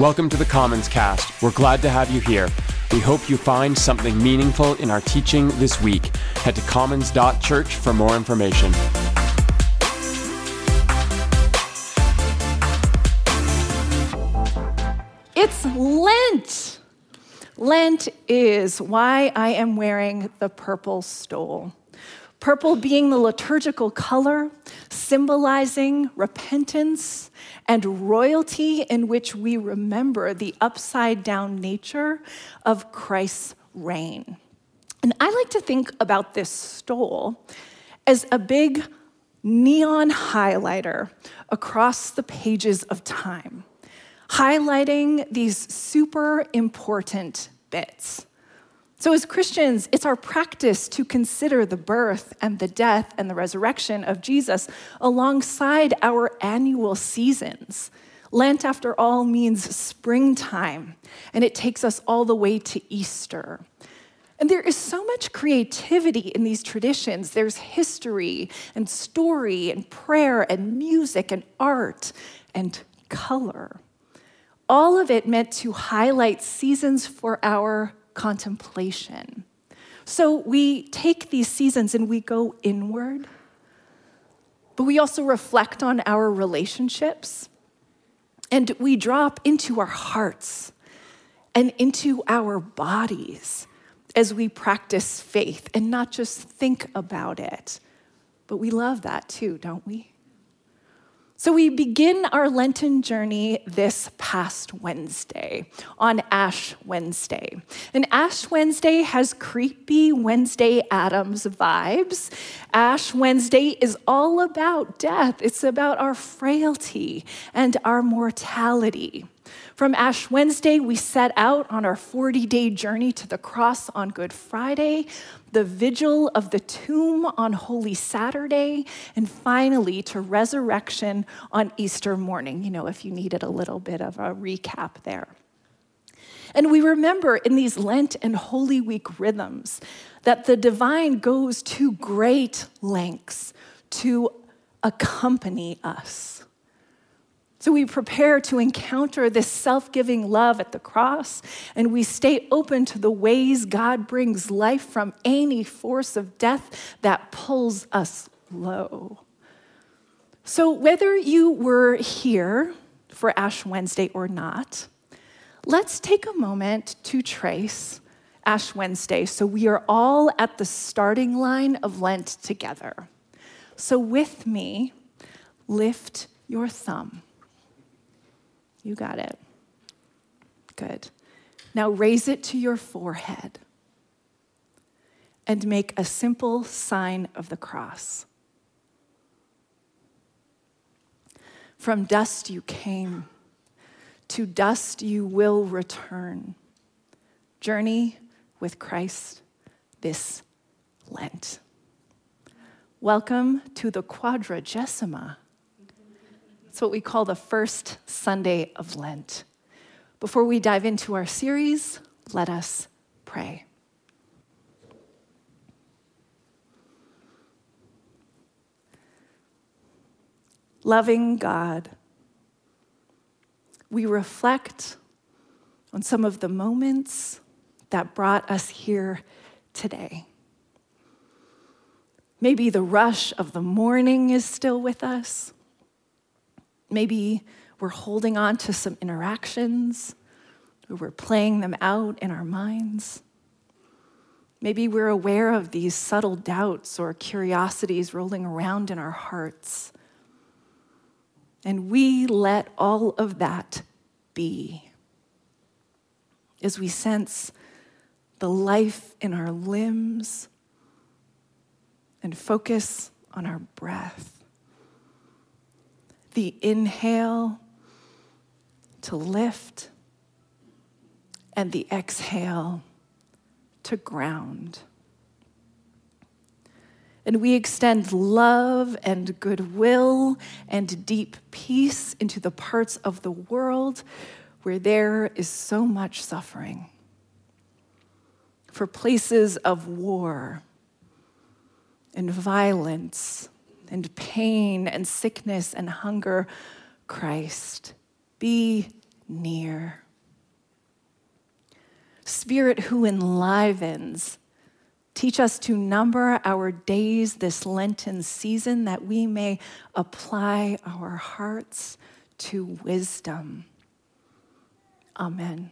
Welcome to the Commons Cast. We're glad to have you here. We hope you find something meaningful in our teaching this week. Head to commons.church for more information. It's Lent. Lent is why I am wearing the purple stole. Purple being the liturgical color, symbolizing repentance and royalty, in which we remember the upside down nature of Christ's reign. And I like to think about this stole as a big neon highlighter across the pages of time, highlighting these super important bits. So, as Christians, it's our practice to consider the birth and the death and the resurrection of Jesus alongside our annual seasons. Lent, after all, means springtime, and it takes us all the way to Easter. And there is so much creativity in these traditions. There's history and story and prayer and music and art and color. All of it meant to highlight seasons for our contemplation. So we take these seasons and we go inward, but we also reflect on our relationships and we drop into our hearts and into our bodies as we practice faith and not just think about it. But we love that too, don't we? So, we begin our Lenten journey this past Wednesday, on Ash Wednesday. And Ash Wednesday has creepy Wednesday Addams vibes. Ash Wednesday is all about death, it's about our frailty and our mortality. From Ash Wednesday, we set out on our 40 day journey to the cross on Good Friday, the vigil of the tomb on Holy Saturday, and finally to resurrection on Easter morning. You know, if you needed a little bit of a recap there. And we remember in these Lent and Holy Week rhythms that the divine goes to great lengths to accompany us. So we prepare to encounter this self giving love at the cross, and we stay open to the ways God brings life from any force of death that pulls us low. So, whether you were here for Ash Wednesday or not, let's take a moment to trace Ash Wednesday so we are all at the starting line of Lent together. So, with me, lift your thumb. You got it. Good. Now raise it to your forehead and make a simple sign of the cross. From dust you came, to dust you will return. Journey with Christ this Lent. Welcome to the Quadragesima it's what we call the first Sunday of Lent. Before we dive into our series, let us pray. Loving God, we reflect on some of the moments that brought us here today. Maybe the rush of the morning is still with us. Maybe we're holding on to some interactions, or we're playing them out in our minds. Maybe we're aware of these subtle doubts or curiosities rolling around in our hearts. And we let all of that be as we sense the life in our limbs and focus on our breath the inhale to lift and the exhale to ground. And we extend love and goodwill and deep peace into the parts of the world where there is so much suffering. For places of war and violence and pain and sickness and hunger, Christ, be near. Spirit who enlivens, teach us to number our days this Lenten season that we may apply our hearts to wisdom. Amen.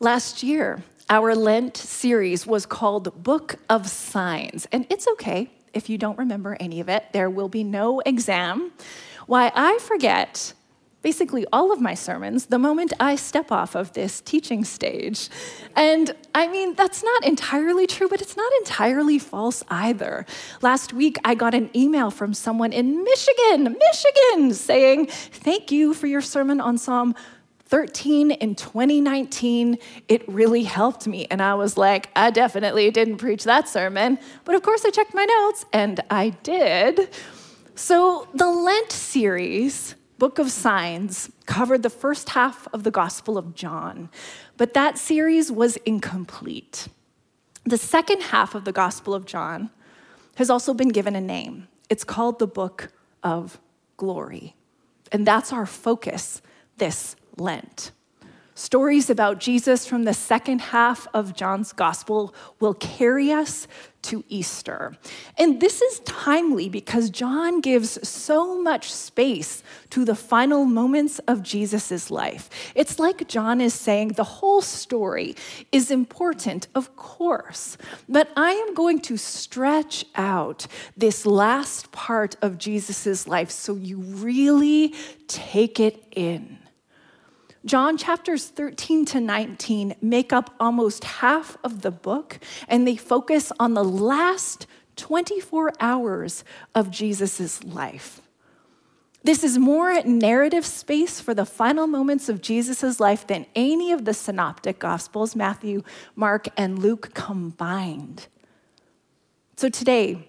Last year, our Lent series was called Book of Signs, and it's okay if you don't remember any of it. There will be no exam. Why I forget basically all of my sermons the moment I step off of this teaching stage. And I mean, that's not entirely true, but it's not entirely false either. Last week, I got an email from someone in Michigan, Michigan, saying, Thank you for your sermon on Psalm 13 in 2019, it really helped me. And I was like, I definitely didn't preach that sermon. But of course, I checked my notes and I did. So the Lent series, Book of Signs, covered the first half of the Gospel of John. But that series was incomplete. The second half of the Gospel of John has also been given a name. It's called the Book of Glory. And that's our focus this Lent. Stories about Jesus from the second half of John's gospel will carry us to Easter. And this is timely because John gives so much space to the final moments of Jesus' life. It's like John is saying the whole story is important, of course, but I am going to stretch out this last part of Jesus' life so you really take it in. John chapters 13 to 19 make up almost half of the book, and they focus on the last 24 hours of Jesus' life. This is more narrative space for the final moments of Jesus' life than any of the synoptic gospels, Matthew, Mark, and Luke combined. So today,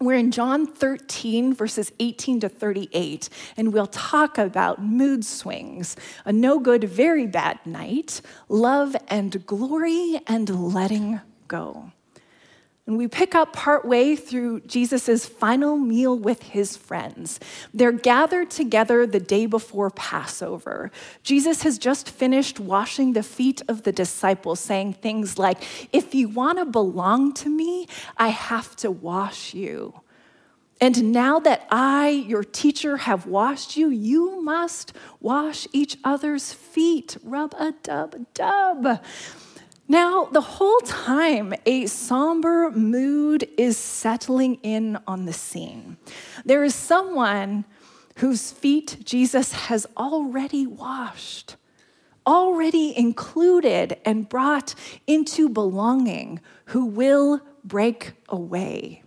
we're in John 13, verses 18 to 38, and we'll talk about mood swings, a no good, very bad night, love and glory, and letting go. And we pick up partway through Jesus' final meal with his friends. They're gathered together the day before Passover. Jesus has just finished washing the feet of the disciples, saying things like, If you want to belong to me, I have to wash you. And now that I, your teacher, have washed you, you must wash each other's feet. Rub a dub dub. Now, the whole time, a somber mood is settling in on the scene. There is someone whose feet Jesus has already washed, already included and brought into belonging, who will break away.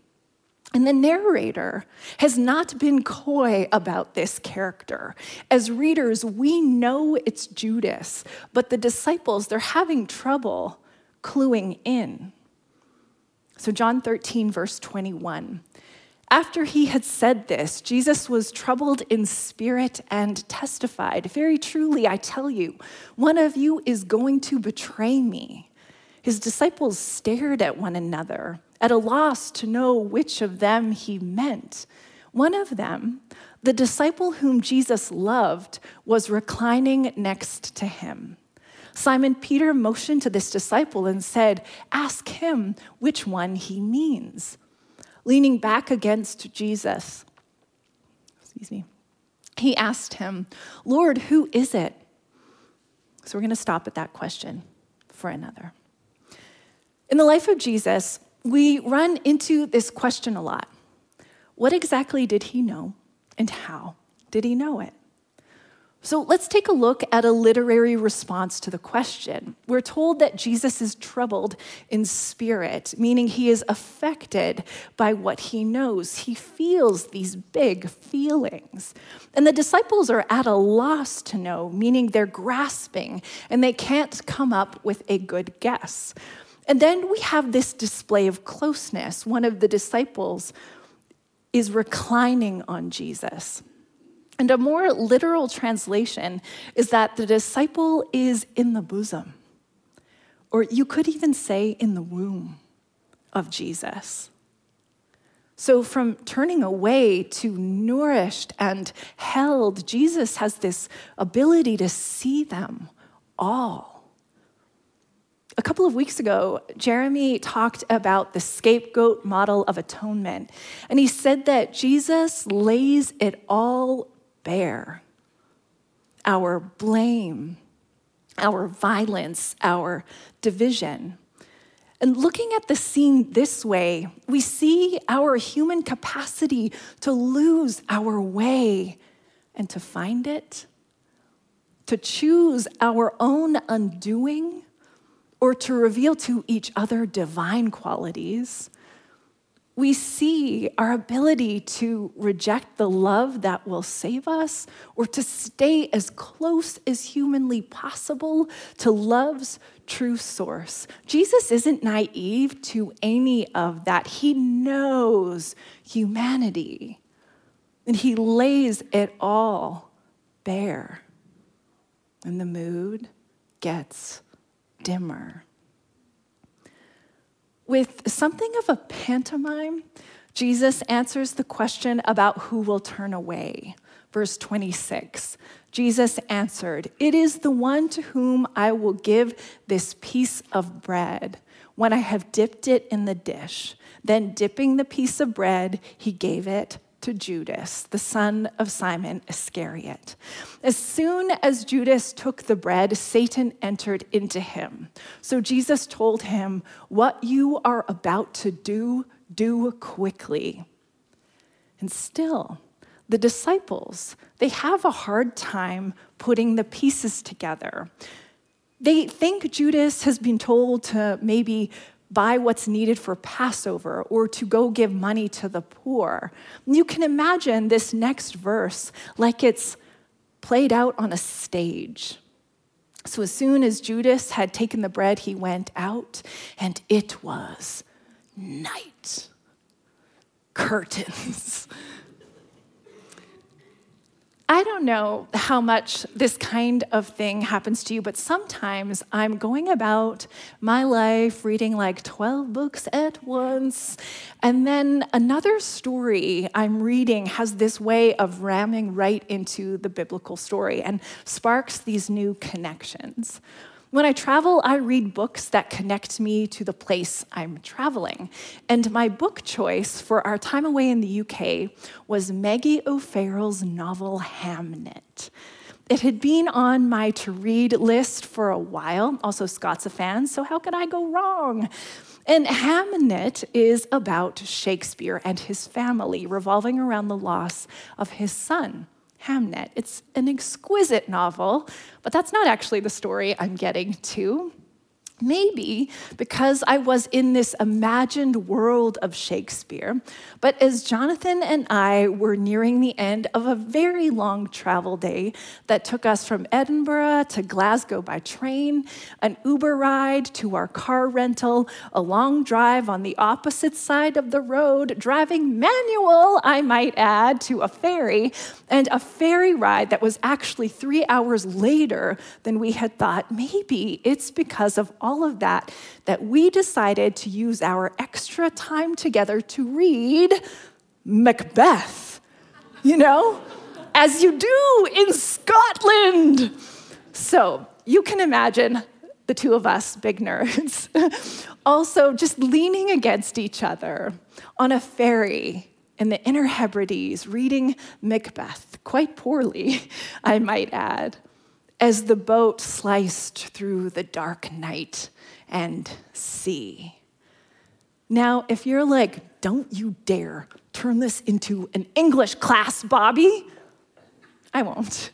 And the narrator has not been coy about this character. As readers, we know it's Judas, but the disciples, they're having trouble cluing in. So, John 13, verse 21. After he had said this, Jesus was troubled in spirit and testified, Very truly, I tell you, one of you is going to betray me. His disciples stared at one another at a loss to know which of them he meant. One of them, the disciple whom Jesus loved, was reclining next to him. Simon Peter motioned to this disciple and said, Ask him which one he means. Leaning back against Jesus, excuse me, he asked him, Lord, who is it? So we're going to stop at that question for another. In the life of Jesus, we run into this question a lot What exactly did he know, and how did he know it? So let's take a look at a literary response to the question. We're told that Jesus is troubled in spirit, meaning he is affected by what he knows. He feels these big feelings. And the disciples are at a loss to know, meaning they're grasping and they can't come up with a good guess. And then we have this display of closeness. One of the disciples is reclining on Jesus. And a more literal translation is that the disciple is in the bosom, or you could even say in the womb of Jesus. So, from turning away to nourished and held, Jesus has this ability to see them all. Couple of weeks ago, Jeremy talked about the scapegoat model of atonement, and he said that Jesus lays it all bare our blame, our violence, our division. And looking at the scene this way, we see our human capacity to lose our way and to find it, to choose our own undoing, or to reveal to each other divine qualities we see our ability to reject the love that will save us or to stay as close as humanly possible to love's true source. Jesus isn't naive to any of that. He knows humanity and he lays it all bare. And the mood gets dimmer. With something of a pantomime, Jesus answers the question about who will turn away. Verse 26 Jesus answered, It is the one to whom I will give this piece of bread when I have dipped it in the dish. Then, dipping the piece of bread, he gave it to Judas, the son of Simon Iscariot. As soon as Judas took the bread, Satan entered into him. So Jesus told him, What you are about to do, do quickly. And still, the disciples, they have a hard time putting the pieces together. They think Judas has been told to maybe buy what's needed for Passover or to go give money to the poor. You can imagine this next verse like it's played out on a stage. So as soon as Judas had taken the bread, he went out, and it was night. Curtains. I don't know how much this kind of thing happens to you, but sometimes I'm going about my life reading like 12 books at once. And then another story I'm reading has this way of ramming right into the biblical story and sparks these new connections. When I travel, I read books that connect me to the place I'm traveling. And my book choice for our time away in the UK was Maggie O'Farrell's novel Hamnet. It had been on my to read list for a while. Also, Scott's a fan, so how could I go wrong? And Hamnet is about Shakespeare and his family, revolving around the loss of his son. Hamnet. It's an exquisite novel, but that's not actually the story I'm getting to. Maybe because I was in this imagined world of Shakespeare. But as Jonathan and I were nearing the end of a very long travel day that took us from Edinburgh to Glasgow by train, an Uber ride to our car rental, a long drive on the opposite side of the road, driving manual, I might add, to a ferry, and a ferry ride that was actually three hours later than we had thought, maybe it's because of all all of that, that we decided to use our extra time together to read Macbeth, you know, as you do in Scotland. So you can imagine the two of us, big nerds, also just leaning against each other on a ferry in the Inner Hebrides, reading Macbeth, quite poorly, I might add as the boat sliced through the dark night and sea. Now, if you're like, don't you dare turn this into an English class, Bobby, I won't.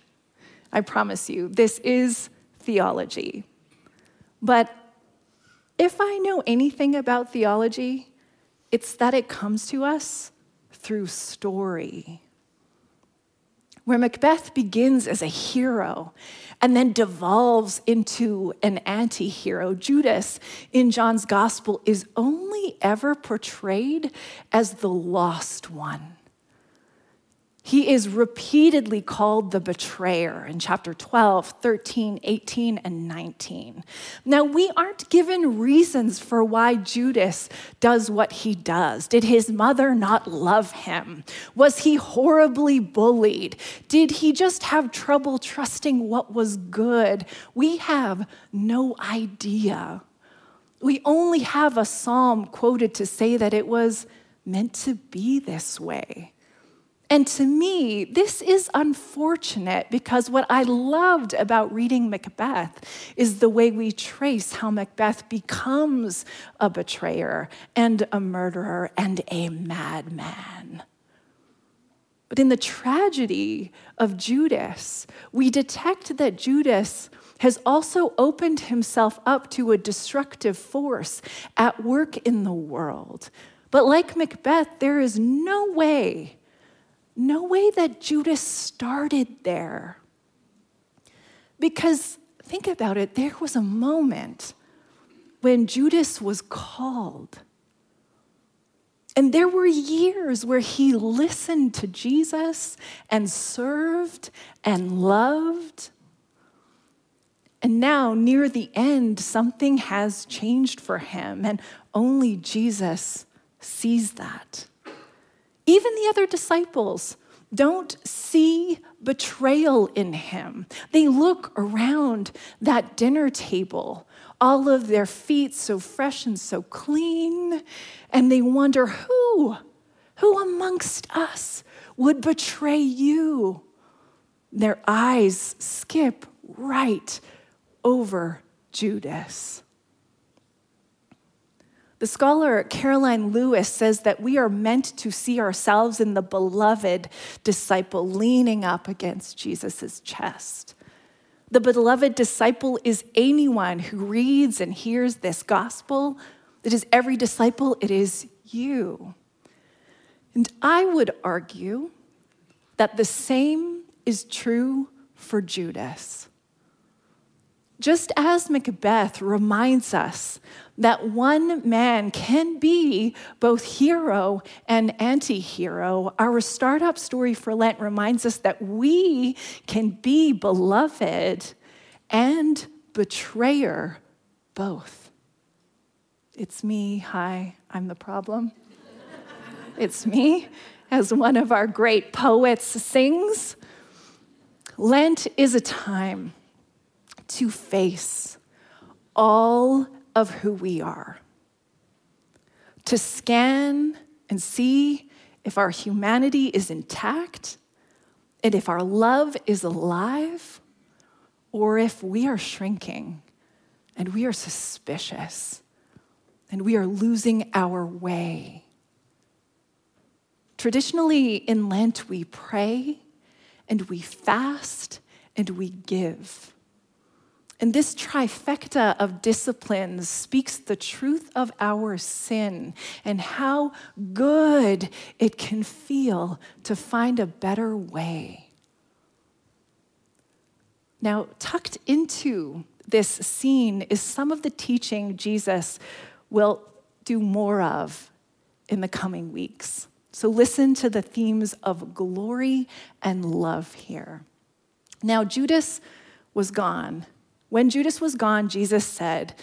I promise you, this is theology. But if I know anything about theology, it's that it comes to us through story where Macbeth begins as a hero and then devolves into an anti hero. Judas in John's gospel is only ever portrayed as the lost one. He is repeatedly called the betrayer in chapter 12, 13, 18, and 19. Now, we aren't given reasons for why Judas does what he does. Did his mother not love him? Was he horribly bullied? Did he just have trouble trusting what was good? We have no idea. We only have a psalm quoted to say that it was meant to be this way. And to me, this is unfortunate because what I loved about reading Macbeth is the way we trace how Macbeth becomes a betrayer and a murderer and a madman. But in the tragedy of Judas, we detect that Judas has also opened himself up to a destructive force at work in the world. But like Macbeth, there is no way no way that Judas started there. Because think about it, there was a moment when Judas was called. And there were years where he listened to Jesus and served and loved. And now, near the end, something has changed for him, and only Jesus sees that. Even the other disciples don't see betrayal in him. They look around that dinner table, all of their feet so fresh and so clean, and they wonder who, who amongst us would betray you? Their eyes skip right over Judas. The scholar Karoline Lewis says that we are meant to see ourselves in the beloved disciple leaning up against Jesus' chest. The beloved disciple is anyone who reads and hears this gospel. It is every disciple, it is you. And I would argue that the same is true for Judas. Just as Macbeth reminds us that one man can be both hero and anti hero, our startup story for Lent reminds us that we can be beloved and betrayer both. It's me, hi, I'm the problem. it's me, as one of our great poets sings. Lent is a time to face all of who we are, to scan and see if our humanity is intact and if our love is alive, or if we are shrinking and we are suspicious and we are losing our way. Traditionally, in Lent, we pray and we fast and we give. And this trifecta of disciplines speaks the truth of our sin and how good it can feel to find a better way. Now, tucked into this scene is some of the teaching Jesus will do more of in the coming weeks. So, listen to the themes of glory and love here. Now, Judas was gone when Judas was gone, Jesus said,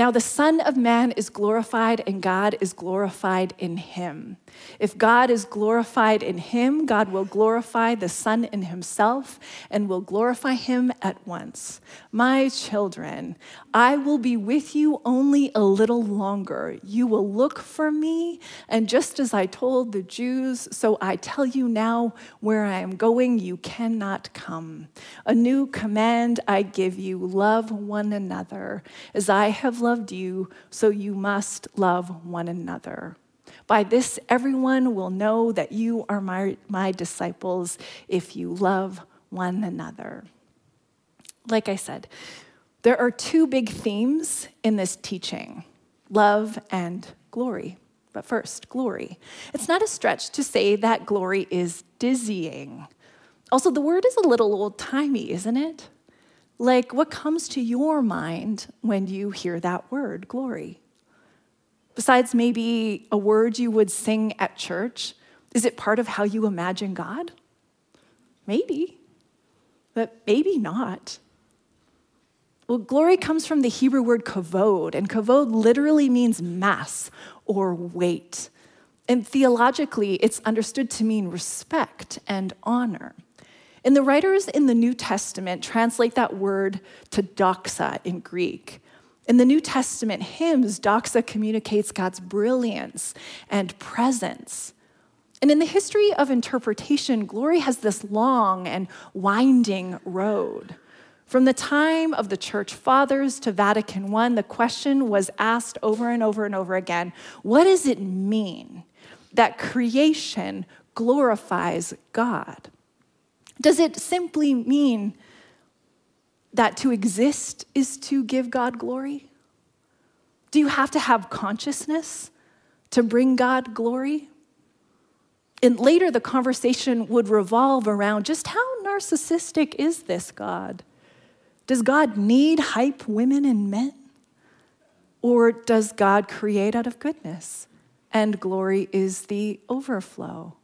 now the Son of Man is glorified, and God is glorified in him. If God is glorified in him, God will glorify the Son in himself and will glorify him at once. My children, I will be with you only a little longer. You will look for me, and just as I told the Jews, so I tell you now where I am going, you cannot come. A new command I give you love one another as I have loved you, so you must love one another. By this, everyone will know that you are my, my disciples if you love one another. Like I said, there are two big themes in this teaching love and glory. But first, glory. It's not a stretch to say that glory is dizzying. Also, the word is a little old timey, isn't it? Like, what comes to your mind when you hear that word, glory? Besides maybe a word you would sing at church, is it part of how you imagine God? Maybe, but maybe not. Well, glory comes from the Hebrew word kavod, and kavod literally means mass or weight. And theologically, it's understood to mean respect and honor. And the writers in the New Testament translate that word to doxa in Greek. In the New Testament hymns, doxa communicates God's brilliance and presence. And in the history of interpretation, glory has this long and winding road. From the time of the church fathers to Vatican I, the question was asked over and over and over again what does it mean that creation glorifies God? Does it simply mean that to exist is to give God glory? Do you have to have consciousness to bring God glory? And later, the conversation would revolve around just how narcissistic is this God? Does God need hype women and men? Or does God create out of goodness? And glory is the overflow.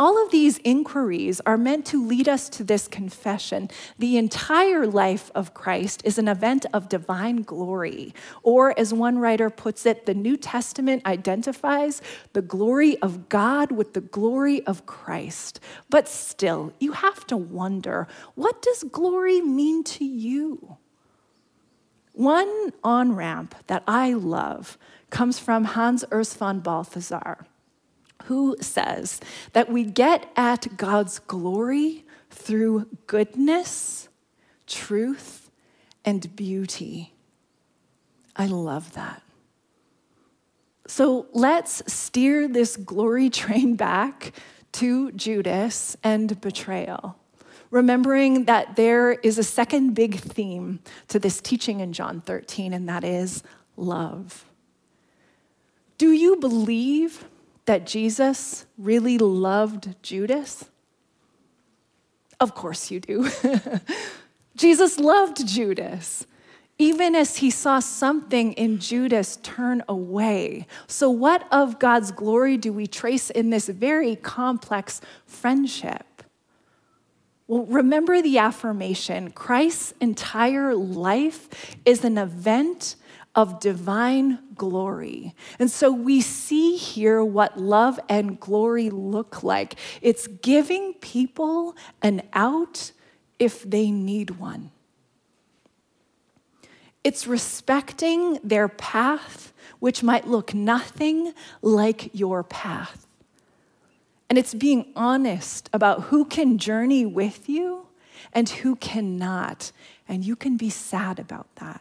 All of these inquiries are meant to lead us to this confession. The entire life of Christ is an event of divine glory. Or, as one writer puts it, the New Testament identifies the glory of God with the glory of Christ. But still, you have to wonder what does glory mean to you? One on ramp that I love comes from Hans Urs von Balthasar who says that we get at God's glory through goodness, truth, and beauty. I love that. So let's steer this glory train back to Judas and betrayal, remembering that there is a second big theme to this teaching in John 13, and that is love. Do you believe that Jesus really loved Judas? Of course you do. Jesus loved Judas, even as he saw something in Judas turn away. So, what of God's glory do we trace in this very complex friendship? Well, remember the affirmation Christ's entire life is an event of divine glory. And so we see here what love and glory look like it's giving people an out if they need one, it's respecting their path, which might look nothing like your path. And it's being honest about who can journey with you and who cannot. And you can be sad about that.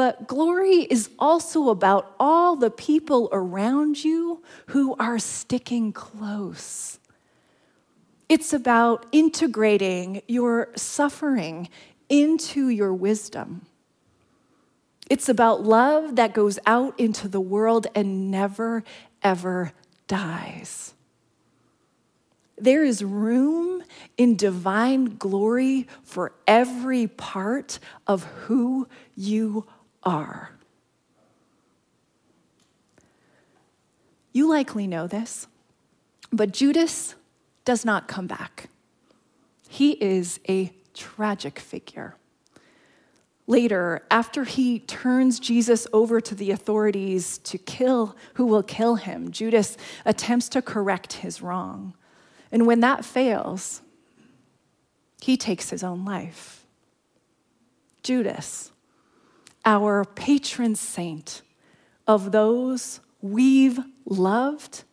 But glory is also about all the people around you who are sticking close. It's about integrating your suffering into your wisdom. It's about love that goes out into the world and never, ever dies. There is room in divine glory for every part of who you are. You likely know this, but Judas does not come back. He is a tragic figure. Later, after he turns Jesus over to the authorities to kill who will kill him, Judas attempts to correct his wrong. And when that fails, he takes his own life. Judas, our patron saint of those we've loved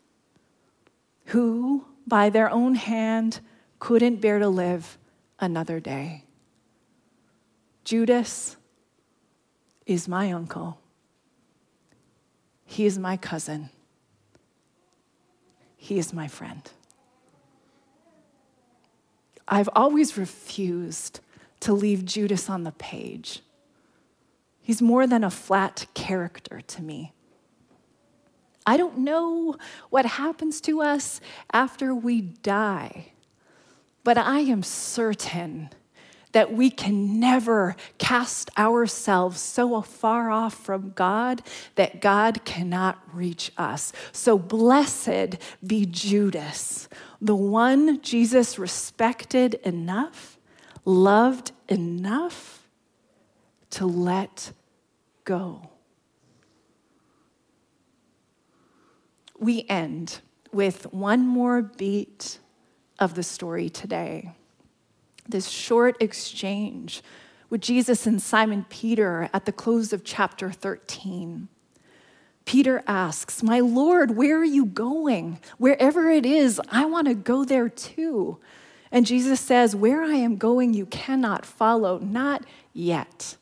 who, by their own hand, couldn't bear to live another day. Judas is my uncle. He is my cousin. He is my friend. I've always refused to leave Judas on the page. He's more than a flat character to me. I don't know what happens to us after we die, but I am certain that we can never cast ourselves so far off from God that God cannot reach us. So blessed be Judas, the one Jesus respected enough, loved enough to let go. We end with one more beat of the story today. This short exchange with Jesus and Simon Peter at the close of chapter 13. Peter asks, My Lord, where are you going? Wherever it is, I want to go there too. And Jesus says, Where I am going, you cannot follow, not yet.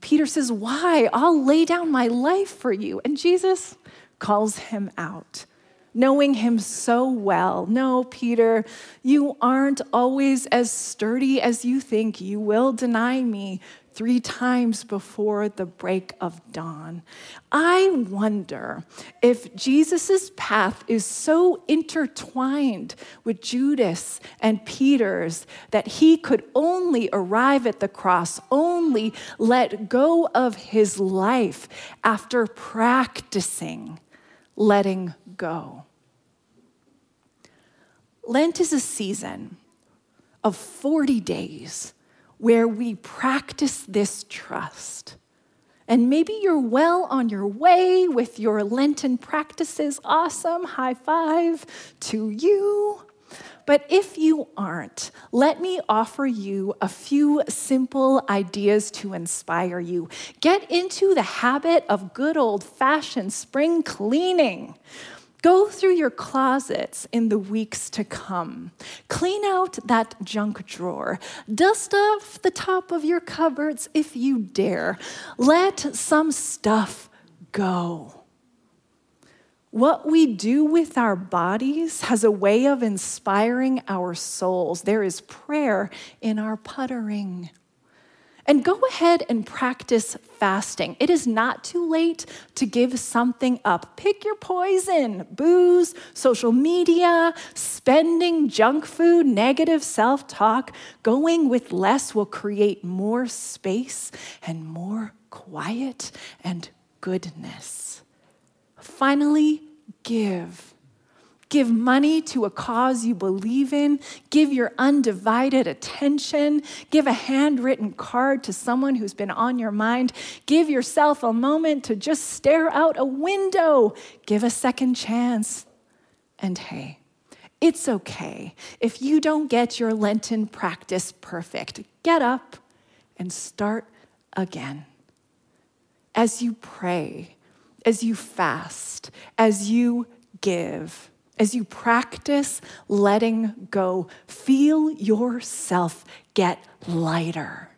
Peter says, Why? I'll lay down my life for you. And Jesus calls him out knowing him so well. No, Peter, you aren't always as sturdy as you think. You will deny me three times before the break of dawn. I wonder if Jesus' path is so intertwined with Judas and Peter's that he could only arrive at the cross, only let go of his life after practicing letting go. Lent is a season of 40 days where we practice this trust. And maybe you're well on your way with your Lenten practices. Awesome. High five to you. But if you aren't, let me offer you a few simple ideas to inspire you. Get into the habit of good old fashioned spring cleaning. Go through your closets in the weeks to come. Clean out that junk drawer. Dust off the top of your cupboards if you dare. Let some stuff go. What we do with our bodies has a way of inspiring our souls. There is prayer in our puttering. And go ahead and practice fasting. It is not too late to give something up. Pick your poison booze, social media, spending junk food, negative self talk. Going with less will create more space and more quiet and goodness. Finally, give. Give money to a cause you believe in. Give your undivided attention. Give a handwritten card to someone who's been on your mind. Give yourself a moment to just stare out a window. Give a second chance. And hey, it's okay if you don't get your Lenten practice perfect. Get up and start again. As you pray, as you fast, as you give, as you practice letting go, feel yourself get lighter.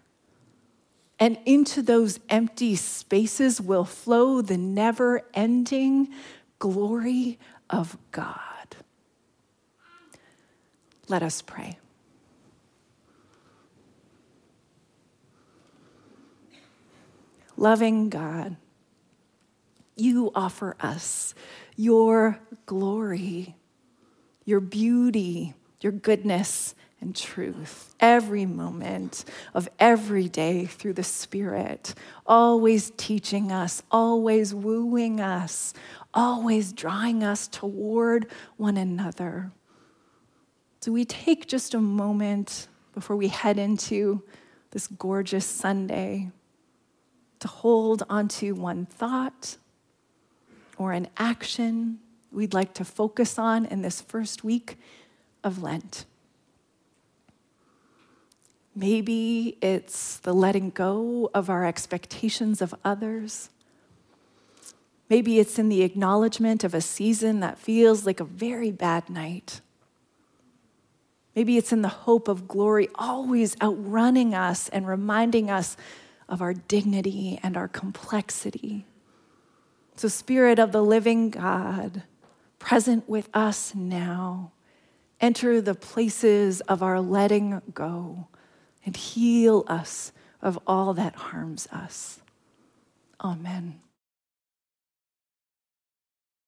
And into those empty spaces will flow the never ending glory of God. Let us pray. Loving God, you offer us your glory, your beauty, your goodness and truth every moment of every day through the Spirit, always teaching us, always wooing us, always drawing us toward one another. So we take just a moment before we head into this gorgeous Sunday to hold onto one thought or an action we'd like to focus on in this first week of Lent. Maybe it's the letting go of our expectations of others. Maybe it's in the acknowledgement of a season that feels like a very bad night. Maybe it's in the hope of glory always outrunning us and reminding us of our dignity and our complexity. So, Spirit of the living God, present with us now, enter the places of our letting go and heal us of all that harms us. Amen.